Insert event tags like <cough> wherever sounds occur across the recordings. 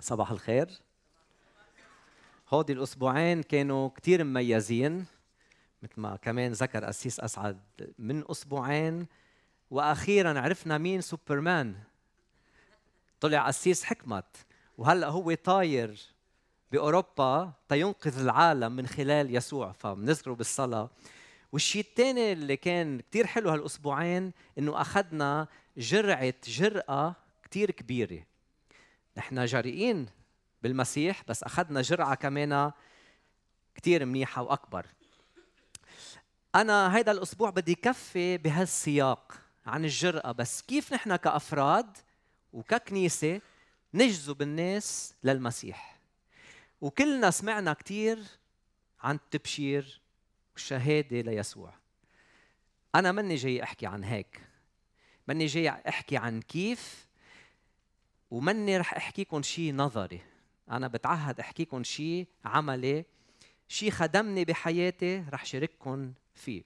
صباح الخير. هودي الأسبوعين كانوا كتير مميزين مثل ما كمان ذكر أسيس أسعد من أسبوعين وأخيرا عرفنا مين سوبرمان. طلع أسيس حكمت وهلأ هو طاير. بأوروبا تينقذ العالم من خلال يسوع. فبنذكره بالصلاة. والشيء الثاني اللي كان كتير حلو هالأسبوعين إنه أخذنا جرعة جرأة كتير كبيرة. نحن جريئين بالمسيح بس أخذنا جرعة كمان كثير منيحة وأكبر. أنا هيدا الأسبوع بدي كفي بهالسياق عن الجرأة بس كيف نحن كأفراد وككنيسة نجذب الناس للمسيح؟ وكلنا سمعنا كثير عن التبشير والشهادة ليسوع. أنا ماني جاي أحكي عن هيك. ماني جاي أحكي عن كيف ومني رح احكيكم شيء نظري. أنا بتعهد احكيكم شيء عملي شيء خدمني بحياتي رح شارككم فيه.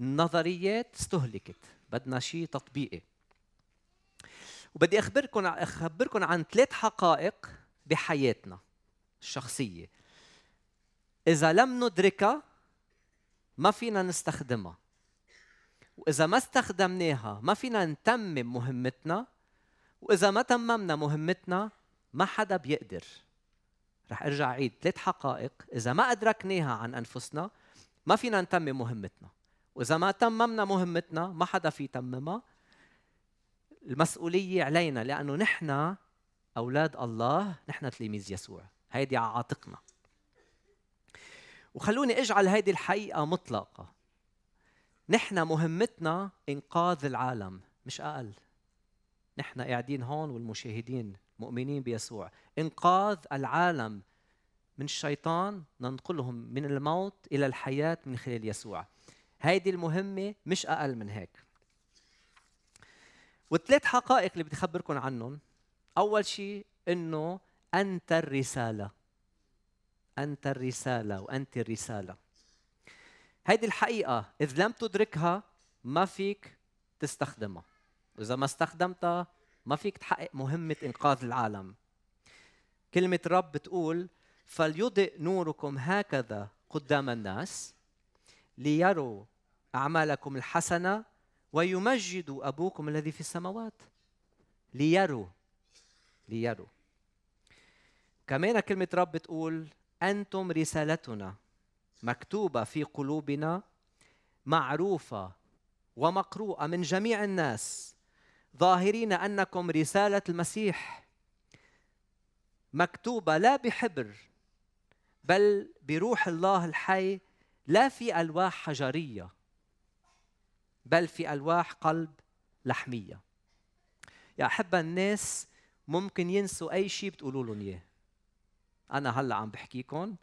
النظريات استهلكت. بدنا شيء تطبيقي. وبدي اخبركم اخبركم عن ثلاث حقائق بحياتنا. الشخصية. إذا لم ندركها ما فينا نستخدمها. وإذا ما استخدمناها ما فينا نتمم مهمتنا. وإذا ما تممنا مهمتنا ما حدا بيقدر. رح أرجع عيد ثلاث حقائق. إذا ما أدركناها عن أنفسنا ما فينا نتمم مهمتنا. وإذا ما تممنا مهمتنا ما حدا في يتممها. المسؤولية علينا لأنه نحن أولاد الله نحن تلاميذ يسوع. هيدي عاتقنا. وخلوني أجعل هيدي الحقيقة مطلقة. نحن مهمتنا إنقاذ العالم مش أقل. نحن قاعدين هون والمشاهدين مؤمنين بيسوع. إنقاذ العالم من الشيطان ننقلهم من الموت إلى الحياة من خلال يسوع. هيدي المهمة مش أقل من هيك. والثلاث حقائق اللي بدي اخبركم عنهم أول شيء إنه أنت الرسالة. أنت الرسالة وأنت الرسالة. هيدي الحقيقة إذ لم تدركها ما فيك تستخدمها. وإذا ما استخدمتها ما فيك تحقق مهمة إنقاذ العالم. كلمة رب بتقول فليضئ نوركم هكذا قدام الناس ليروا أعمالكم الحسنة ويمجدوا أبوكم الذي في السماوات. ليروا ليروا. كمان كلمة رب بتقول أنتم رسالتنا مكتوبة في قلوبنا معروفة ومقروءة من جميع الناس ظاهرين أنكم رسالة المسيح مكتوبة لا بحبر بل بروح الله الحي لا في ألواح حجرية بل في ألواح قلب لحمية. يا أحبة الناس ممكن ينسوا أي شيء بتقولوا لهم إياه. أنا هلأ عم بحكيكم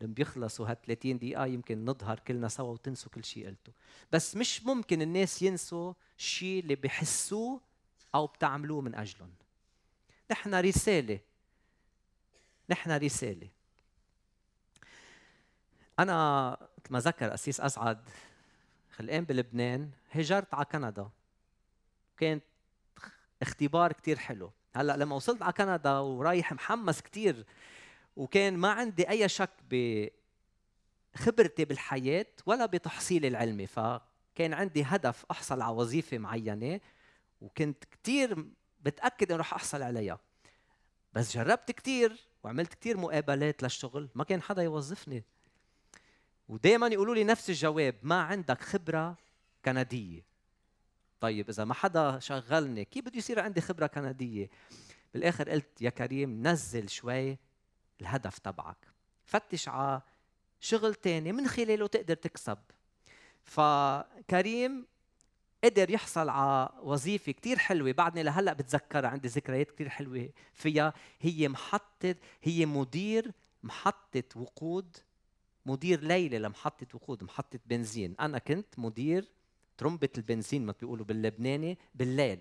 لما بيخلصوا هال 30 دقيقة يمكن نظهر كلنا سوا وتنسوا كل شيء قلته، بس مش ممكن الناس ينسوا الشيء اللي بحسوه أو بتعملوه من أجلهم نحن رسالة. نحن رسالة. أنا ما ذكر أسيس أسعد خلقان بلبنان هجرت على كندا. كانت اختبار كتير حلو. هلأ لما وصلت على كندا ورايح محمس كتير وكان ما عندي أي شك بخبرتي بالحياة ولا بتحصيلي العلمي فكان عندي هدف أحصل على وظيفة معينة وكنت كثير بتاكد إنه رح أحصل عليها. بس جربت كثير وعملت كثير مقابلات للشغل ما كان حدا يوظفني. ودائما يقولوا لي نفس الجواب ما عندك خبرة كندية. طيب إذا ما حدا شغلني كيف بده يصير عندي خبرة كندية؟ بالآخر قلت يا كريم نزل شوي الهدف تبعك. فتش على شغل تاني من خلاله تقدر تكسب. فكريم قدر يحصل على وظيفة كتير حلوة. بعدني لهلأ بتذكرها عندي ذكريات كتير حلوة فيها. هي محطة هي مدير محطة وقود مدير ليلة لمحطة وقود محطة بنزين. أنا كنت مدير ترمبة البنزين ما بيقولوا باللبناني بالليل.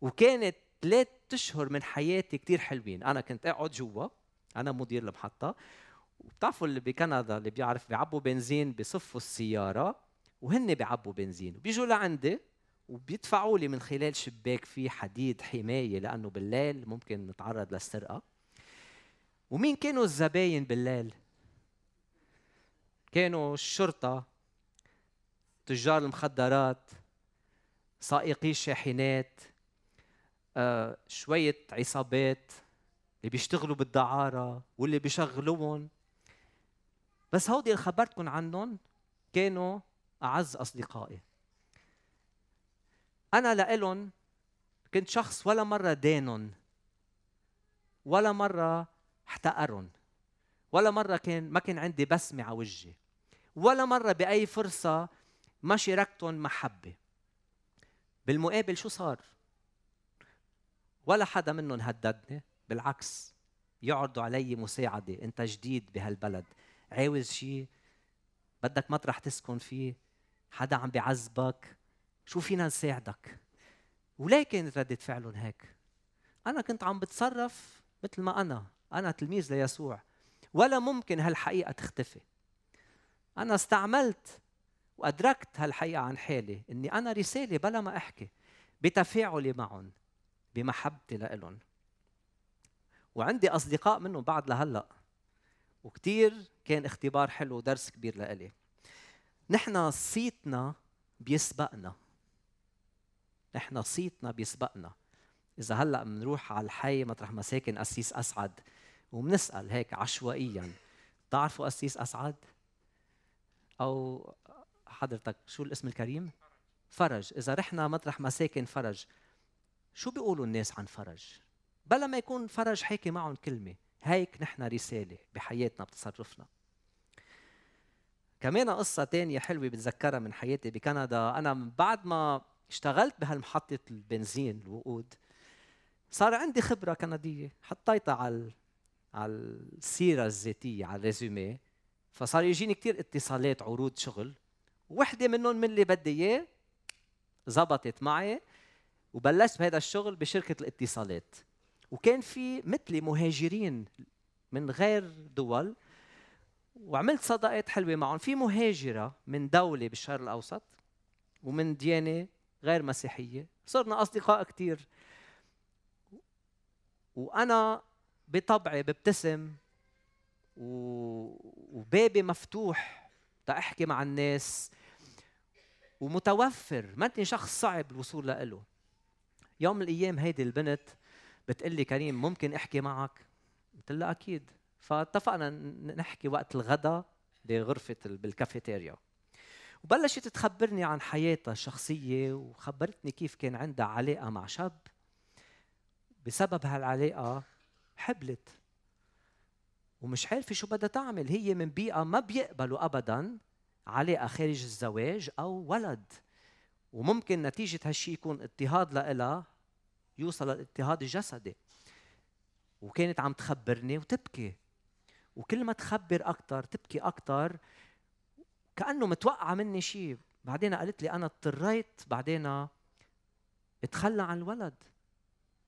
وكانت ثلاث أشهر من حياتي كتير حلوين. أنا كنت اقعد جوا أنا مدير المحطة. وبتعرفوا اللي بكندا اللي بيعرف بيعبوا بنزين بصفوا السيارة وهن بيعبوا بنزين. وبيجوا لعندي وبيدفعوا لي من خلال شباك فيه حديد حماية لأنه بالليل ممكن نتعرض للسرقة. ومين كانوا الزباين بالليل؟ كانوا الشرطة تجار المخدرات سائقي الشاحنات آه، شوية عصابات. اللي بيشتغلوا بالدعارة واللي بيشغلوهم. بس هودي اللي خبرتكم عنهم كانوا أعز أصدقائي. أنا لإلهم كنت شخص ولا مرة دانن ولا مرة احتقرن ولا مرة كان ما كان عندي بسمة على وجهي ولا مرة بأي فرصة ما شاركتهم محبة بالمقابل شو صار؟ ولا حدا منهم هددني. بالعكس يعرضوا علي مساعدة. أنت جديد بهالبلد. عاوز شيء بدك مطرح تسكن فيه. حدا عم بيعذبك شو فينا نساعدك؟ وليه كانت ردة فعلهم هيك. أنا كنت عم بتصرف مثل ما أنا. أنا تلميذ ليسوع. ولا ممكن هالحقيقة تختفي. أنا استعملت وأدركت هالحقيقة عن حالي. إني أنا رسالة بلا ما أحكي. بتفاعلي معهم. بمحبتي لإلهم. وعندي أصدقاء منهم بعد لهلأ. وكتير كان اختبار حلو ودرس كبير لإلي. نحن صيتنا بيسبقنا. نحن صيتنا بيسبقنا. إذا هلأ بنروح على الحي مطرح ما ساكن قسيس أسعد. وبنسأل هيك عشوائيا. بتعرفوا قسيس أسعد؟ أو حضرتك شو الاسم الكريم؟ فرج. إذا رحنا مطرح ما ساكن فرج شو بيقولوا الناس عن فرج؟ بلا ما يكون فرج حاكي معهم كلمة. هيك نحن رسالة بحياتنا بتصرفنا. كمان قصة تانية حلوة بتذكرها من حياتي بكندا. أنا بعد ما اشتغلت بهالمحطة البنزين الوقود صار عندي خبرة كندية. حطيتها على على السيرة الذاتية على الريزومي. فصار يجيني كثير اتصالات عروض شغل. وحدة منهم من اللي بدي إياه زبطت معي وبلشت بهذا الشغل بشركة الاتصالات. وكان في مثلي مهاجرين من غير دول وعملت صداقات حلوة معهم. في مهاجرة من دولة بالشرق الأوسط ومن ديانة غير مسيحية. صرنا أصدقاء كثير وأنا بطبعي ببتسم وبابي مفتوح تأحكي مع الناس ومتوفر. ما انت شخص صعب الوصول له يوم من الأيام هيدي البنت بتقول لي كريم ممكن أحكي معك؟ قلت لها أكيد. فاتفقنا نحكي وقت الغداء بغرفة بالكافيتيريا. وبلشت تخبرني عن حياتها الشخصية وخبرتني كيف كان عندها علاقة مع شاب. بسبب هالعلاقة حبلت. ومش عارفة شو بدها تعمل. هي من بيئة ما بيقبلوا ابدا علاقة خارج الزواج أو ولد. وممكن نتيجة هالشيء يكون اضطهاد لها يوصل للاضطهاد الجسدي وكانت عم تخبرني وتبكي. وكل ما تخبر أكثر تبكي أكثر كأنه متوقعه مني شيء بعدين قالت لي أنا اضطريت بعدين اتخلى عن الولد.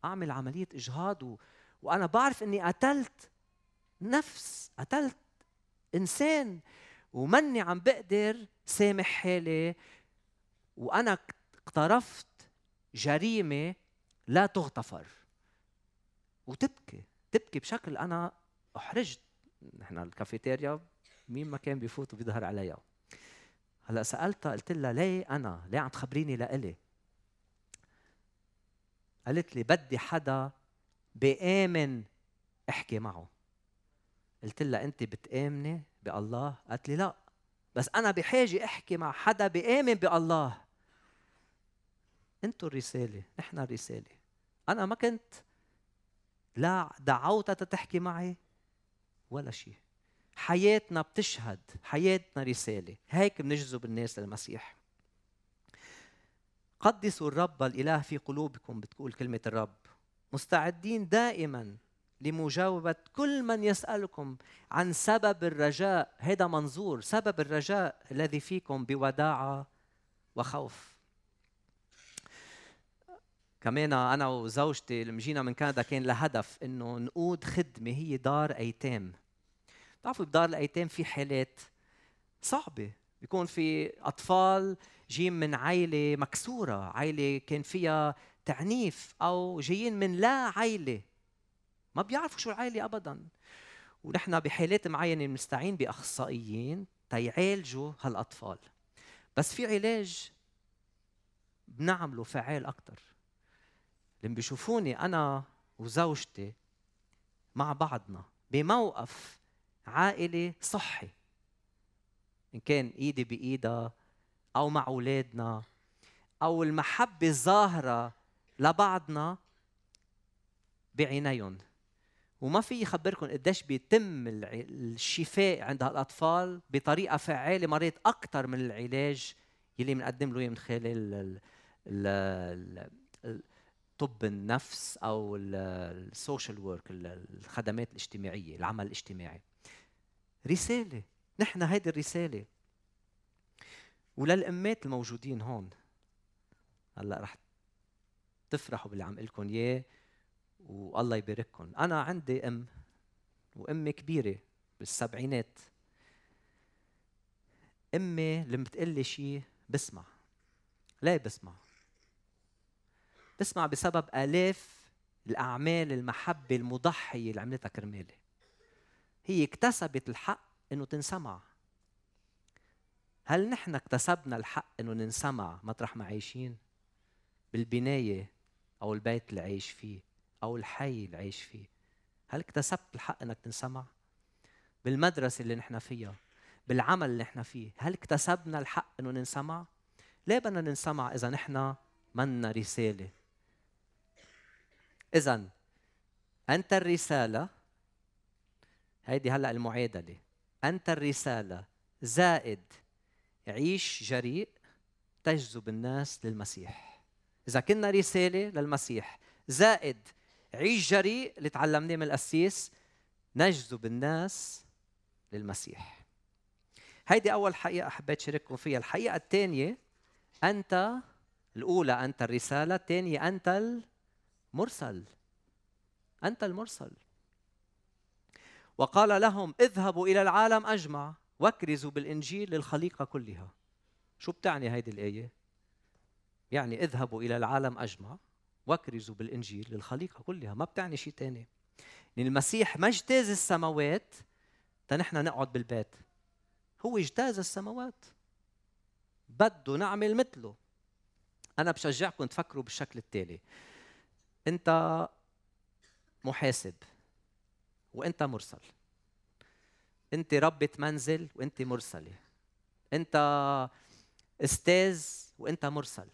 أعمل عملية إجهاض و... وأنا بعرف إني قتلت نفس قتلت إنسان. ومني عم بقدر سامح حالي. وأنا اقترفت جريمة لا تغتفر. وتبكي تبكي بشكل أنا أحرجت. نحن الكافيتيريا مين ما كان بيفوت وبيظهر عليها. هلأ سألتها قلت لها ليه أنا؟ ليه عم تخبريني لإلي؟ قالت لي بدي حدا بآمن أحكي معه. قلت لها انت بتآمني بالله؟ قالت لي لا. بس أنا بحاجة أحكي مع حدا بآمن بالله. أنتوا الرسالة نحن الرسالة. أنا ما كنت. لا دعوتها تحكي معي ولا شيء. حياتنا بتشهد حياتنا رسالة. هيك بنجذب الناس للمسيح. قدسوا الرب الإله في قلوبكم بتقول كلمة الرب. مستعدين دائما لمجاوبة كل من يسألكم عن سبب الرجاء. هذا منظور سبب الرجاء الذي فيكم بوداعة وخوف. كمان أنا وزوجتي لما جينا من كندا كان لهدف إنه نقود خدمة هي دار أيتام. بتعرفوا بدار الأيتام في حالات صعبة. بيكون في أطفال جايين من عائله مكسورة عائله كان فيها تعنيف أو جايين من لا عائله ما بيعرفوا شو العائله ابدا. ونحن بحالات معينة بنستعين بأخصائيين تيعالجوا هالأطفال. بس في علاج بنعمله فعال أكثر لما بيشوفوني أنا وزوجتي مع بعضنا بموقف عائلي صحي. إن كان إيدي بإيدها أو مع أولادنا أو المحبة الظاهرة لبعضنا بعينيهم. وما في يخبركم قديش بيتم الشفاء عند هالأطفال بطريقة فعالة مرات أكثر من العلاج يلي بنقدم له من خلال طب النفس أو السوشيال ورك الخدمات الاجتماعية العمل الاجتماعي. رسالة. نحن هيدي الرسالة. وللأمات الموجودين هون. هلأ رح تفرحوا باللي عم لكم إياه والله يبارككم. أنا عندي أم وأمي كبيرة بالسبعينات. أمي لما بتقول لي شيء بسمع. ليه بسمع؟ بسمع بسبب آلاف الأعمال المحبة المضحية اللي عملتها كرمالي. هي اكتسبت الحق إنه تنسمع. هل نحن اكتسبنا الحق إنه ننسمع مطرح ما عايشين؟ بالبناية أو البيت اللي عايش فيه أو الحي اللي عايش فيه. هل اكتسبت الحق إنك تنسمع؟ بالمدرسة اللي نحن فيها بالعمل اللي نحن فيه هل اكتسبنا الحق إنه ننسمع؟ ليه بدنا ننسمع إذا نحن منا رسالة؟ اذا أنت الرسالة هيدي هلأ المعادله أنت الرسالة زائد عيش جريء تجذب الناس للمسيح. إذا كنا رسالة للمسيح زائد عيش جريء اللي تعلمناه من القسيس نجذب الناس للمسيح. هيدي أول حقيقة حبيت شارككم فيها. الحقيقة الثانية أنت الأولى أنت الرسالة الثانية أنت المرسل أنت المرسل. وقال لهم اذهبوا إلى العالم أجمع واكرزوا بالإنجيل للخليقة كلها. شو بتعني هيدي الآية؟ يعني اذهبوا إلى العالم أجمع واكرزوا بالإنجيل للخليقة كلها. ما بتعني شيء ثاني يعني المسيح ما اجتاز السماوات تنحن نقعد بالبيت. هو اجتاز السماوات. بده نعمل مثله. أنا بشجعكم تفكروا بالشكل التالي. انت محاسب وانت مرسل. انت ربة منزل وانت مرسلة انت أستاذ وانت مرسل.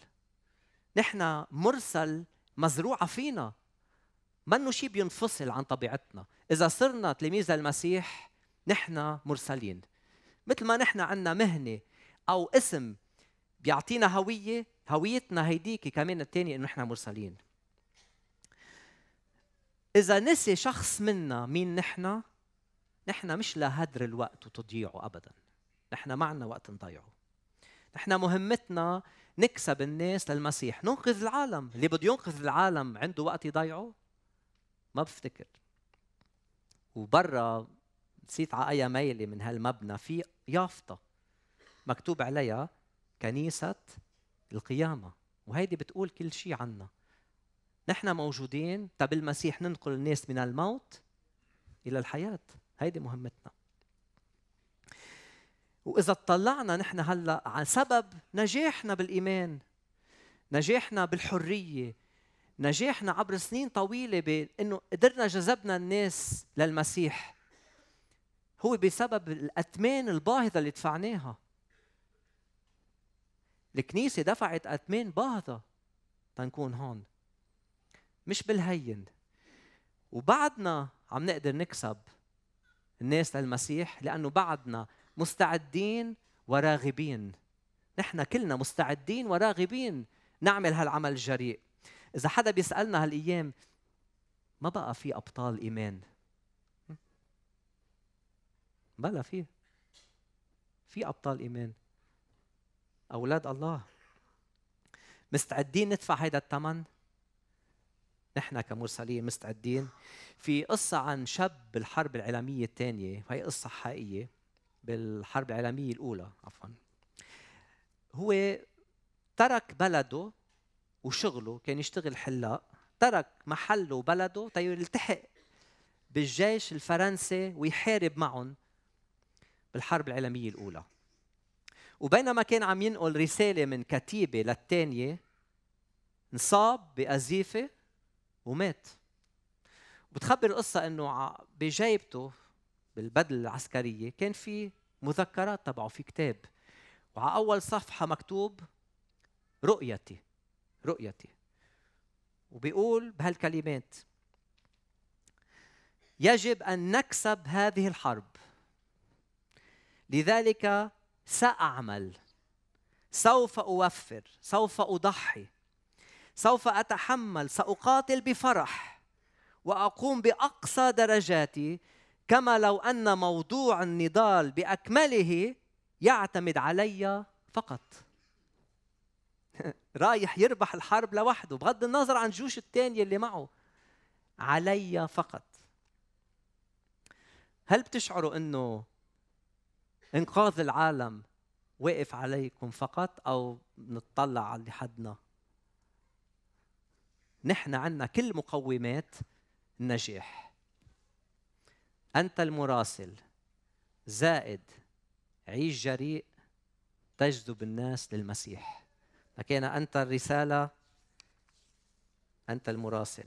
نحن مرسل مزروعة فينا. منه شيء بينفصل عن طبيعتنا. إذا صرنا تلاميذ المسيح نحن مرسلين. مثل ما نحن عندنا مهنة أو اسم بيعطينا هوية هويتنا هيديك كمان الثانية إنه نحن مرسلين. إذا نسي شخص منا مين نحن؟ نحن مش لهدر الوقت وتضييعه أبدا. نحن ما عنا وقت نضيعه. نحن مهمتنا نكسب الناس للمسيح. ننقذ العالم. اللي بده ينقذ العالم عنده وقت يضيعه؟ ما بفتكر. وبرا نسيت على أي ميله من هالمبنى في يافطة مكتوب عليها كنيسة القيامة. وهيدي بتقول كل شيء عنا. نحن موجودين. تبع المسيح ننقل الناس من الموت إلى الحياة. هيدي مهمتنا. وإذا اطلعنا نحن هلأ عن سبب نجاحنا بالإيمان نجاحنا بالحرية نجاحنا عبر سنين طويلة بانه قدرنا جذبنا الناس للمسيح هو بسبب الاثمان الباهظة اللي دفعناها. الكنيسة دفعت اثمان باهظة تنكون هون. مش بالهين. وبعدنا عم نقدر نكسب الناس للمسيح لأنه بعدنا مستعدين وراغبين. نحن كلنا مستعدين وراغبين نعمل هالعمل الجريء. إذا حدا بيسألنا هالأيام ما بقى في أبطال إيمان؟ بلا في. في أبطال إيمان. أولاد الله. مستعدين ندفع هيدا الثمن نحن كمرسلين مستعدين. في قصة عن شاب بالحرب العالمية الثانية وهي قصة حقيقية بالحرب العالمية الأولى عفوا. هو ترك بلده وشغله كان يشتغل حلاق ترك محله وبلده تيلتحق بالجيش الفرنسي ويحارب معهم بالحرب العالمية الأولى. وبينما كان عم ينقل رسالة من كتيبة للثانية انصاب بأزيفة ومات. بتخبر القصة إنه بجيبته بالبدل العسكرية كان في مذكرات تبعه في كتاب. وعلى أول صفحة مكتوب رؤيتي رؤيتي. وبيقول بهالكلمات يجب أن نكسب هذه الحرب. لذلك سأعمل. سوف أوفر. سوف أضحي. سوف أتحمل سأقاتل بفرح وأقوم بأقصى درجاتي كما لو أن موضوع النضال بأكمله يعتمد علي فقط. <laughs> رايح يربح الحرب لوحده بغض النظر عن الجيوش الثانية اللي معه علي فقط. هل بتشعروا إنه إنقاذ العالم واقف عليكم فقط أو نطلع على اللي حدنا؟ نحن عندنا كل مقومات النجاح. أنت المراسل زائد عيش جريء تجذب الناس للمسيح. لكن أنت الرسالة أنت المراسل.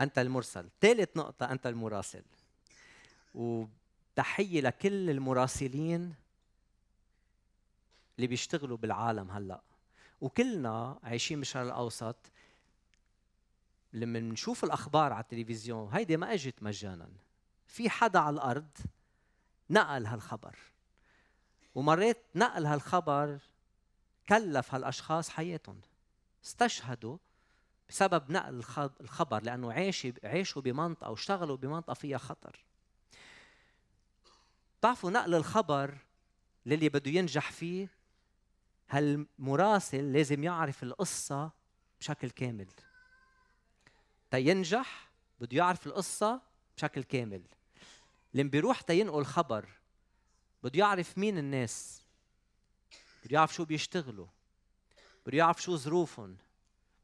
أنت المرسل. ثالث نقطة أنت المراسل. وتحية لكل المراسلين اللي بيشتغلوا بالعالم هلأ. وكلنا عايشين بالشرق الأوسط. لما نشوف الأخبار على التلفزيون هيدي ما إجت مجانا. في حدا على الأرض نقل هالخبر. ومرات نقل هالخبر كلف هالأشخاص حياتهم. استشهدوا بسبب نقل الخبر لأنه عاشوا بمنطقة واشتغلوا بمنطقة فيها خطر. بتعرفوا نقل الخبر للي بده ينجح فيه؟ هالمراسل لازم يعرف القصة بشكل كامل؟ تينجح بده يعرف القصة بشكل كامل. لما بيروح تينقل خبر بده يعرف مين الناس بده يعرف شو بيشتغلوا بده يعرف شو ظروفهم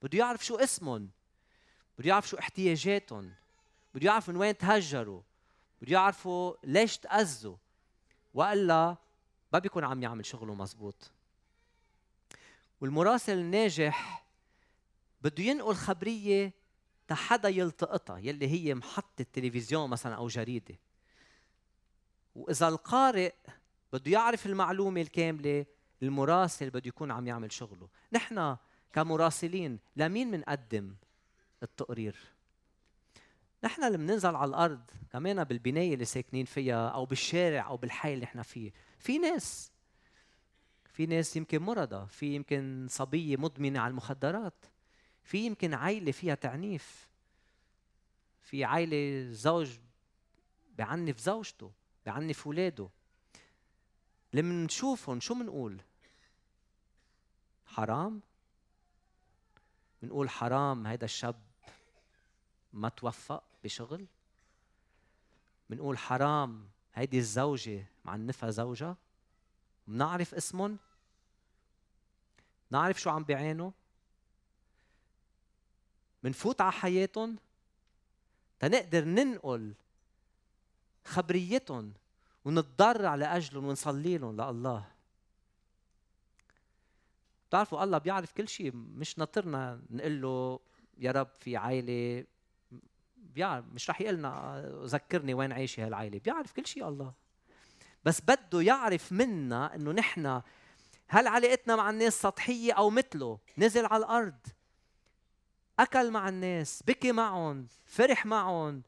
بده يعرف شو اسمهم بده يعرف شو احتياجاتهم بده يعرف من وين تهجروا بده يعرفوا ليش تأذوا وإلا ما بيكون عم يعمل شغله مزبوط. والمراسل الناجح بده ينقل خبرية حدا يلتقطها يلي هي محطة تلفزيون مثلا أو جريدة. وإذا القارئ بده يعرف المعلومة الكاملة المراسل بده يكون عم يعمل شغله. نحن كمراسلين لمين منقدم التقرير. نحن اللي بننزل على الأرض كمان بالبناية اللي ساكنين فيها أو بالشارع أو بالحي اللي إحنا فيه. في ناس في ناس يمكن مرضى في يمكن صبيه مدمنه على المخدرات في يمكن عائله فيها تعنيف في عائله زوج بعنف زوجته بعنف اولاده لما نشوفهم شو بنقول حرام؟ بنقول حرام هيدا الشاب ما توفق بشغل؟ بنقول حرام هيدي الزوجة معنفها زوجها؟ بنعرف اسمهم؟ نعرف شو عم بيعانوا؟ منفوت على حياتهم تنقدر ننقل خبريتهم ونتضرع لاجلهم ونصلي لهم لله. بتعرفوا الله بيعرف كل شيء مش ناطرنا نقول له يا رب في عائلة بيعرف مش رح يقول لنا ذكرني وين عايشه هالعائلة بيعرف كل شيء الله. بس بده يعرف منا إنه نحن هل علاقتنا مع الناس سطحية أو مثله؟ نزل على الأرض. أكل مع الناس بكي معهم فرح معهم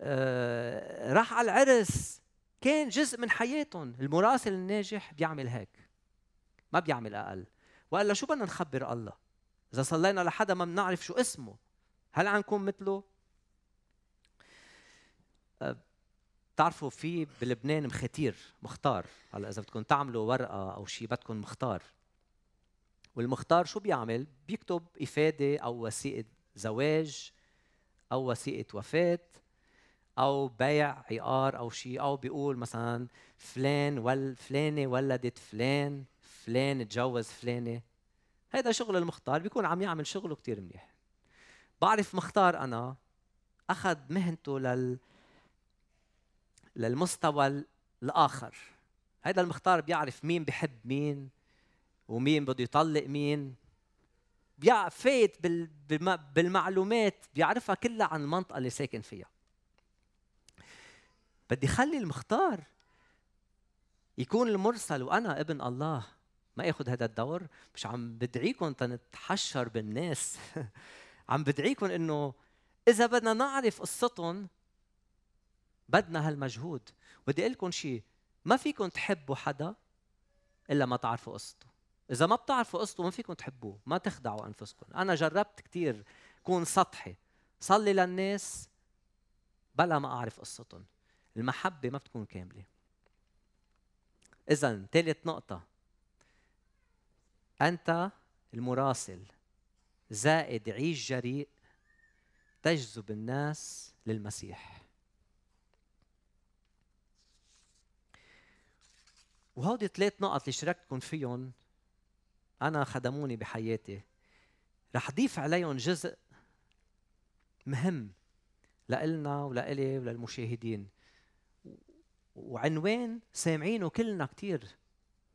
آه، راح على العرس. كان جزء من حياتهم. المراسل الناجح بيعمل هيك. ما بيعمل أقل. وإلا شو بدنا نخبر الله؟ إذا صلينا لحدا ما بنعرف شو اسمه هل عنكم مثله؟ بتعرفوا في بلبنان مختير مختار. هلا إذا بدكم تعملوا ورقة أو شيء بدكم مختار. والمختار شو بيعمل؟ بيكتب إفادة أو وثيقة زواج أو وثيقة وفاة أو بيع عقار أو شيء أو بيقول مثلا فلان ول فلانة ولدت فلان فلان تجوز فلانة. هذا شغل المختار بيكون عم يعمل شغله كتير منيح. بعرف مختار أنا أخذ مهنته لل للمستوى الآخر. هذا المختار بيعرف مين بحب مين ومين بده يطلق مين. فايت بالمعلومات بيعرفها كلها عن المنطقة اللي ساكن فيها. بدي خلي المختار يكون المرسل وأنا ابن الله. ما اخذ هذا الدور. مش عم بدعيكم تنتحشر بالناس. <laughs> عم بدعيكم إنه إذا بدنا نعرف قصتهم بدنا هالمجهود. بدي أقول لكم شيء ما فيكم تحبوا حدا إلا ما تعرفوا قصته. إذا ما بتعرفوا قصته ما فيكم تحبوه ما تخدعوا انفسكم أنا جربت كثير كون سطحي صلي للناس بلا ما أعرف قصتهم المحبة ما بتكون كاملة. اذا ثالث نقطة. أنت المراسل زائد عيش جريء تجذب الناس للمسيح. وهودي ثلاث نقط اللي شاركتكم فيهم أنا خدموني بحياتي. رح ضيف عليهم جزء مهم لإلنا ولإلي وللمشاهدين. وعنوان سامعينه كلنا كثير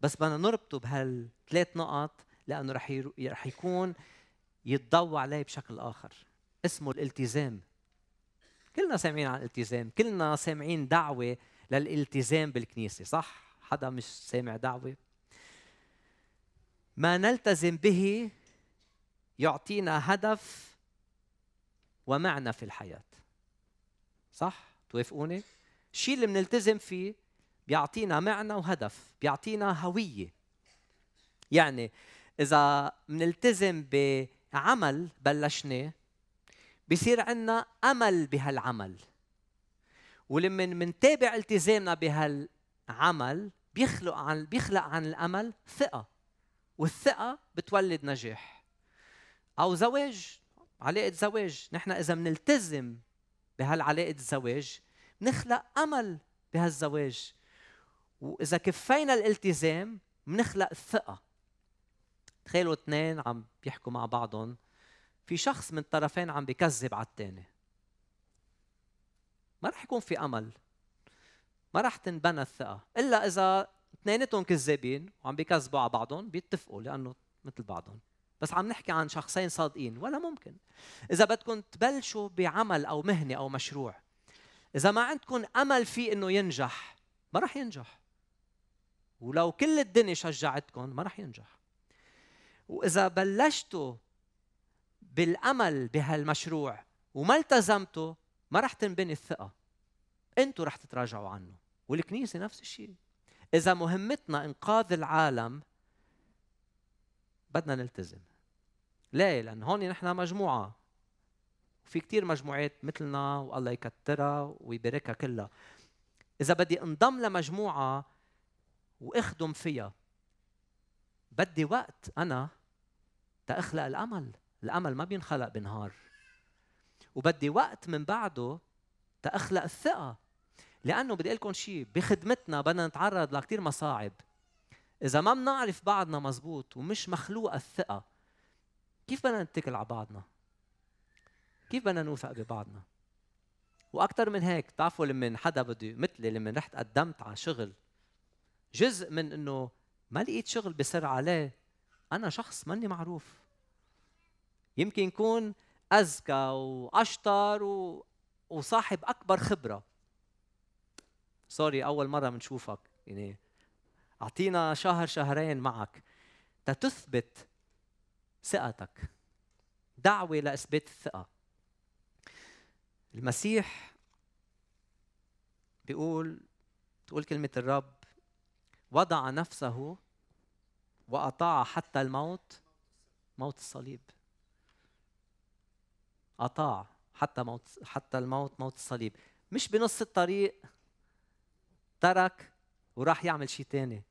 بس بدنا نربطه بهالثلاث نقط لأنه رح رح يكون يتضوى عليه بشكل آخر. اسمه الالتزام. كلنا سامعين عن الالتزام. كلنا سامعين دعوة للالتزام بالكنيسة صح؟ حدا مش سامع دعوة. ما نلتزم به يعطينا هدف ومعنى في الحياة. صح؟ توافقوني؟ الشيء اللي بنلتزم فيه بيعطينا معنى وهدف بيعطينا هوية. يعني إذا بنلتزم بعمل بلشناه بصير عندنا أمل بهالعمل. ولما منتابع التزامنا بهالعمل بيخلق عن بيخلق عن الأمل ثقة والثقة بتولد نجاح. أو زواج علاقة زواج. نحن إذا بنلتزم بهالعلاقة الزواج نخلق أمل بهالزواج. وإذا كفينا الالتزام بنخلق الثقه تخيلوا اثنين عم بيحكوا مع بعضهم. في شخص من الطرفين عم بيكذب على الثاني ما رح يكون في أمل. ما رح تنبنى الثقة. إلا إذا اثنيناتهم كذابين وعم بيكذبوا على بعضهم بيتفقوا لأنه مثل بعضهم. بس عم نحكي عن شخصين صادقين ولا ممكن. إذا بدكم تبلشوا بعمل أو مهنة أو مشروع إذا ما عندكم أمل فيه إنه ينجح ما راح ينجح. ولو كل الدنيا شجعتكم ما راح ينجح. وإذا بلشتوا بالأمل بهالمشروع وما التزمتوا ما راح تنبني الثقة. أنتوا راح تتراجعوا عنه. والكنيسة نفس الشيء. إذا مهمتنا إنقاذ العالم بدنا نلتزم. ليه؟ لأن هون نحن مجموعة. في كتير مجموعات مثلنا والله يكترها ويباركها كلها. إذا بدي انضم لمجموعة وأخدم فيها بدي وقت أنا تأخلق الأمل. الأمل ما بينخلق بنهار. وبدي وقت من بعده تأخلق الثقة. لأنه بدي لكم شيء بخدمتنا بدنا نتعرض لكثير مصاعب. إذا ما بنعرف بعضنا مزبوط ومش مخلوقه الثقة كيف بدنا نتكل على بعضنا؟ كيف بدنا نوثق ببعضنا؟ وأكثر من هيك بتعرفوا لما حدا بده مثلي لما رحت قدمت على شغل جزء من إنه ما لقيت شغل بسر عليه أنا شخص ماني معروف. يمكن يكون أذكى وأشطر و... وصاحب أكبر خبرة. سوري أول مرة بنشوفك يعني أعطينا شهر شهرين معك. تتثبت ثقتك. دعوة لإثبات الثقة. المسيح بيقول تقول كلمة الرب وضع نفسه وأطاع حتى الموت موت الصليب. أطاع حتى موت حتى الموت موت الصليب. مش بنص الطريق ترك وراح يعمل شيء تاني.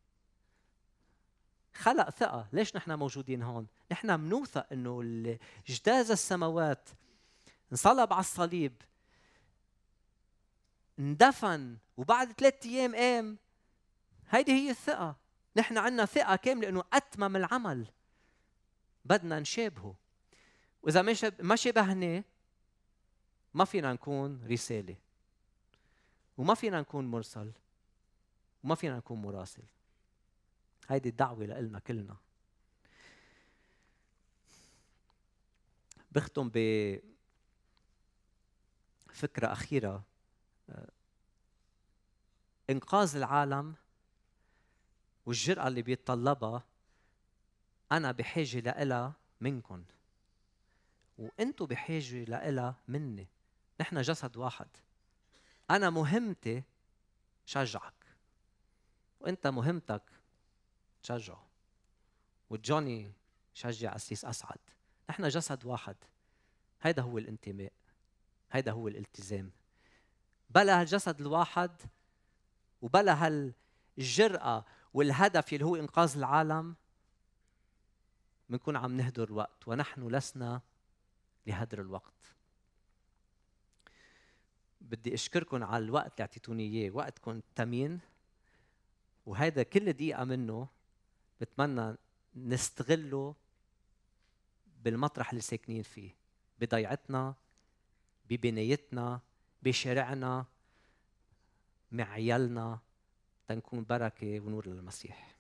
خلق ثقة. ليش نحن موجودين هون؟ نحن منوثق إنه اجتاز السماوات انصلب على الصليب اندفن وبعد ثلاثة أيام قام. هيدي هي الثقة. نحن عندنا ثقة كاملة إنه أتمم العمل. بدنا نشابهه. وإذا ما شبهناه ما فينا نكون رسالة. وما فينا نكون مرسل. وما فينا نكون مراسل. هيدي الدعوة لنا كلنا. بختم بفكره أخيرة. إنقاذ العالم والجرأة اللي بيتطلبها أنا بحاجة لإلها منكم وأنتوا بحاجة لإلها مني. نحن جسد واحد. أنا مهمتي شجعك. وأنت مهمتك تشجعه. وجوني شجع أسيس أسعد. نحن جسد واحد. هيدا هو الانتماء. هيدا هو الالتزام. بلا هالجسد الواحد وبلا هالجرأة والهدف اللي هو إنقاذ العالم بنكون عم نهدر وقت ونحن لسنا لهدر الوقت. بدي اشكركم على الوقت اللي أعطيتوني إياه. وقتكم ثمين وهذا كل دقيقة منه بتمنى نستغله بالمطرح اللي ساكنين فيه بضيعتنا ببنايتنا بشارعنا مع عيالنا تنكون بركة ونور للمسيح.